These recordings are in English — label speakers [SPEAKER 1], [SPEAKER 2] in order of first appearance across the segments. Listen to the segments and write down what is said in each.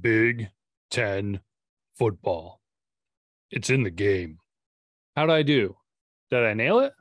[SPEAKER 1] Big Ten football. It's in the game. How'd I do? Did I nail it?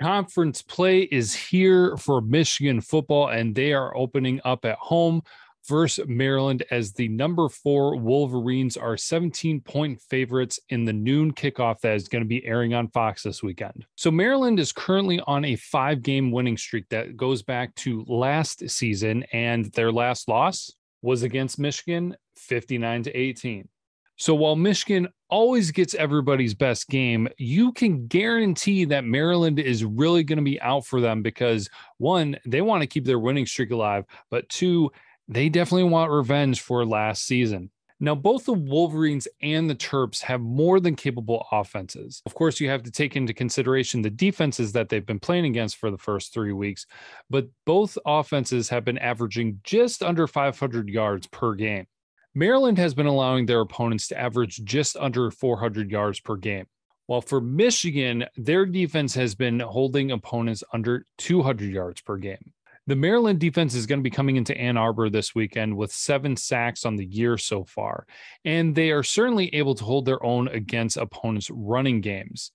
[SPEAKER 1] Conference play is here for Michigan football, and they are opening up at home versus Maryland as the number four Wolverines are 17 point favorites in the noon kickoff that is going to be airing on Fox this weekend. So, Maryland is currently on a five game winning streak that goes back to last season, and their last loss was against Michigan 59 to 18. So while Michigan always gets everybody's best game, you can guarantee that Maryland is really going to be out for them because one, they want to keep their winning streak alive, but two, they definitely want revenge for last season. Now, both the Wolverines and the Terps have more than capable offenses. Of course, you have to take into consideration the defenses that they've been playing against for the first three weeks, but both offenses have been averaging just under 500 yards per game. Maryland has been allowing their opponents to average just under 400 yards per game. While for Michigan, their defense has been holding opponents under 200 yards per game. The Maryland defense is going to be coming into Ann Arbor this weekend with seven sacks on the year so far, and they are certainly able to hold their own against opponents' running games.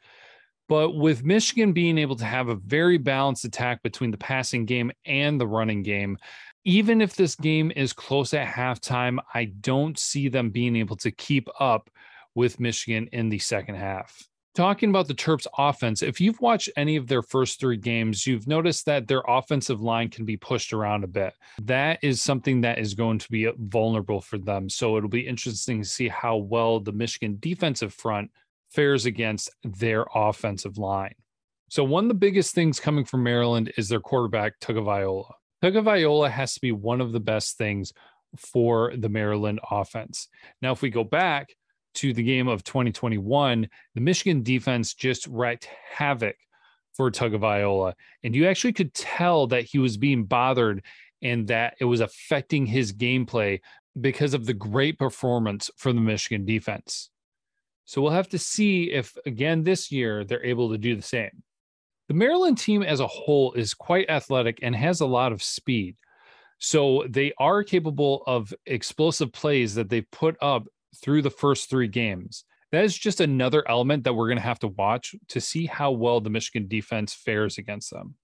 [SPEAKER 1] But with Michigan being able to have a very balanced attack between the passing game and the running game, even if this game is close at halftime, I don't see them being able to keep up with Michigan in the second half. Talking about the Terps offense, if you've watched any of their first three games, you've noticed that their offensive line can be pushed around a bit. That is something that is going to be vulnerable for them. So it'll be interesting to see how well the Michigan defensive front fares against their offensive line. So, one of the biggest things coming from Maryland is their quarterback, Tagovailoa. Tagovailoa has to be one of the best things for the Maryland offense. Now, if we go back to the game of 2021, the Michigan defense just wreaked havoc for Tagovailoa, and you actually could tell that he was being bothered and that it was affecting his gameplay because of the great performance from the Michigan defense. So we'll have to see if again this year they're able to do the same. The Maryland team as a whole is quite athletic and has a lot of speed. So they are capable of explosive plays that they've put up through the first three games. That is just another element that we're going to have to watch to see how well the Michigan defense fares against them.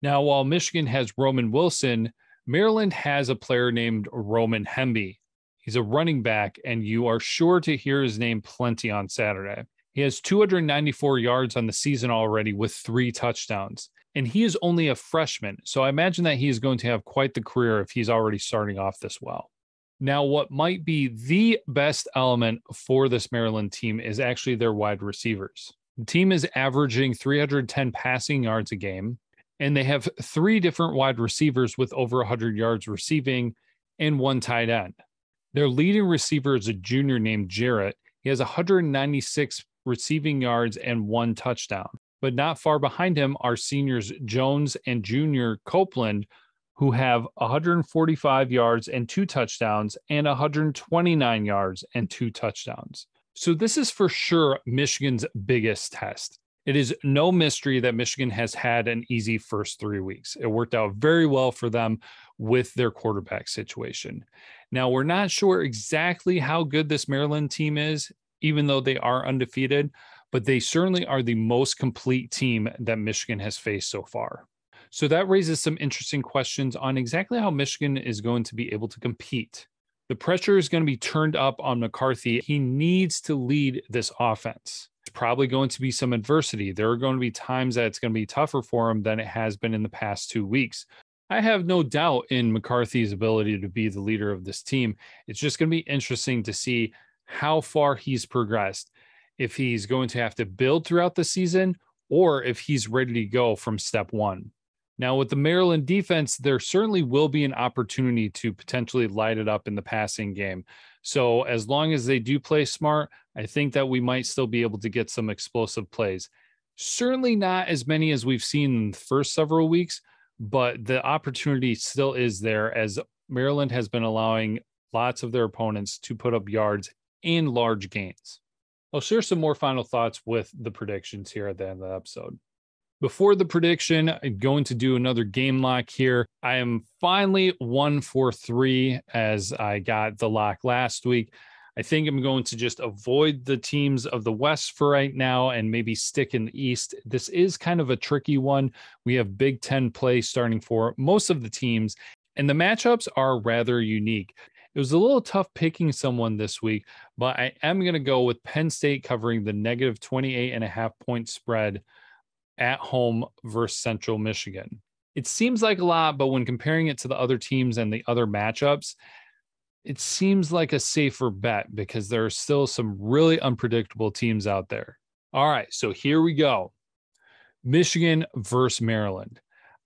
[SPEAKER 1] Now, while Michigan has Roman Wilson, Maryland has a player named Roman Hemby. He's a running back, and you are sure to hear his name plenty on Saturday. He has 294 yards on the season already with three touchdowns. And he is only a freshman. So I imagine that he is going to have quite the career if he's already starting off this well. Now, what might be the best element for this Maryland team is actually their wide receivers. The team is averaging 310 passing yards a game, and they have three different wide receivers with over 100 yards receiving and one tight end. Their leading receiver is a junior named Jarrett. He has 196 receiving yards, and one touchdown. But not far behind him are seniors Jones and junior Copeland, who have 145 yards and two touchdowns, and 129 yards and two touchdowns. So, this is for sure Michigan's biggest test. It is no mystery that Michigan has had an easy first three weeks. It worked out very well for them with their quarterback situation. Now, we're not sure exactly how good this Maryland team is even though they are undefeated, but they certainly are the most complete team that Michigan has faced so far. So that raises some interesting questions on exactly how Michigan is going to be able to compete. The pressure is going to be turned up on McCarthy. He needs to lead this offense. It's probably going to be some adversity. There are going to be times that it's going to be tougher for him than it has been in the past two weeks. I have no doubt in McCarthy's ability to be the leader of this team. It's just going to be interesting to see how far he's progressed, if he's going to have to build throughout the season or if he's ready to go from step one. Now, with the Maryland defense, there certainly will be an opportunity to potentially light it up in the passing game. So, as long as they do play smart, I think that we might still be able to get some explosive plays. Certainly not as many as we've seen in the first several weeks, but the opportunity still is there as Maryland has been allowing lots of their opponents to put up yards and large gains. I'll share some more final thoughts with the predictions here at the end of the episode. Before the prediction, I'm going to do another game lock here. I am finally one for three as I got the lock last week. I think I'm going to just avoid the teams of the West for right now and maybe stick in the East. This is kind of a tricky one. We have Big Ten play starting for most of the teams, and the matchups are rather unique. It was a little tough picking someone this week, but I am going to go with Penn State covering the negative 28 and a half point spread at home versus Central Michigan. It seems like a lot, but when comparing it to the other teams and the other matchups, it seems like a safer bet because there are still some really unpredictable teams out there. All right, so here we go Michigan versus Maryland.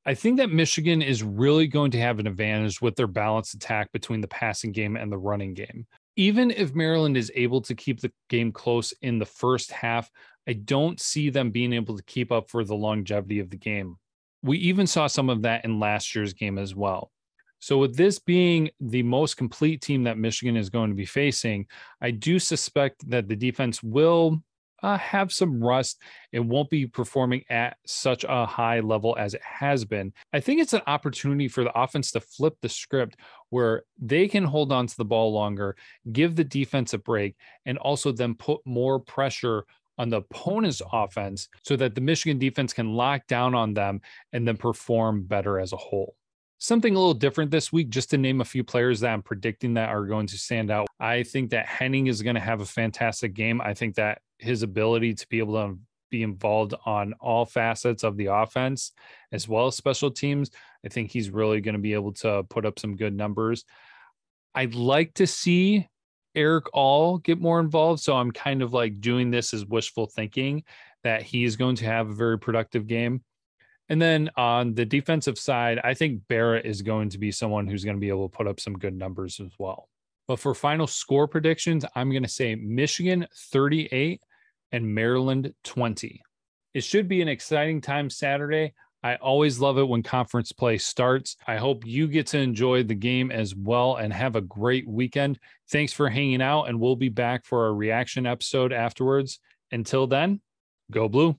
[SPEAKER 1] I think that Michigan is really going to have an advantage with their balanced attack between the passing game and the running game. Even if Maryland is able to keep the game close in the first half, I don't see them being able to keep up for the longevity of the game. We even saw some of that in last year's game as well. So, with this being the most complete team that Michigan is going to be facing, I do suspect that the defense will uh, have some rust. It won't be performing at such a high level as it has been. I think it's an opportunity for the offense to flip the script where they can hold on to the ball longer, give the defense a break, and also then put more pressure on the opponent's offense so that the Michigan defense can lock down on them and then perform better as a whole. Something a little different this week, just to name a few players that I'm predicting that are going to stand out. I think that Henning is going to have a fantastic game. I think that his ability to be able to be involved on all facets of the offense as well as special teams, I think he's really going to be able to put up some good numbers. I'd like to see Erick All get more involved. So I'm kind of like doing this as wishful thinking that he's going to have a very productive game. And then on the defensive side, I think Barrett is going to be someone who's going to be able to put up some good numbers as well. But for final score predictions, I'm going to say Michigan 38 and Maryland 20. It should be an exciting time Saturday. I always love it when conference play starts. I hope you get to enjoy the game as well and have a great weekend. Thanks for hanging out, and we'll be back for a reaction episode afterwards. Until then, go blue.